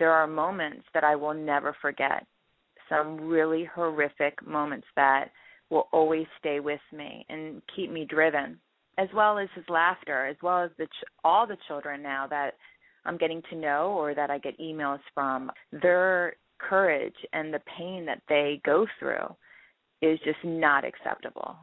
there are moments that I will never forget. Some really horrific moments that will always stay with me and keep me driven, as well as his laughter, as well as the ch- all the children now that I'm getting to know or that I get emails from. Their courage and the pain that they go through is just not acceptable.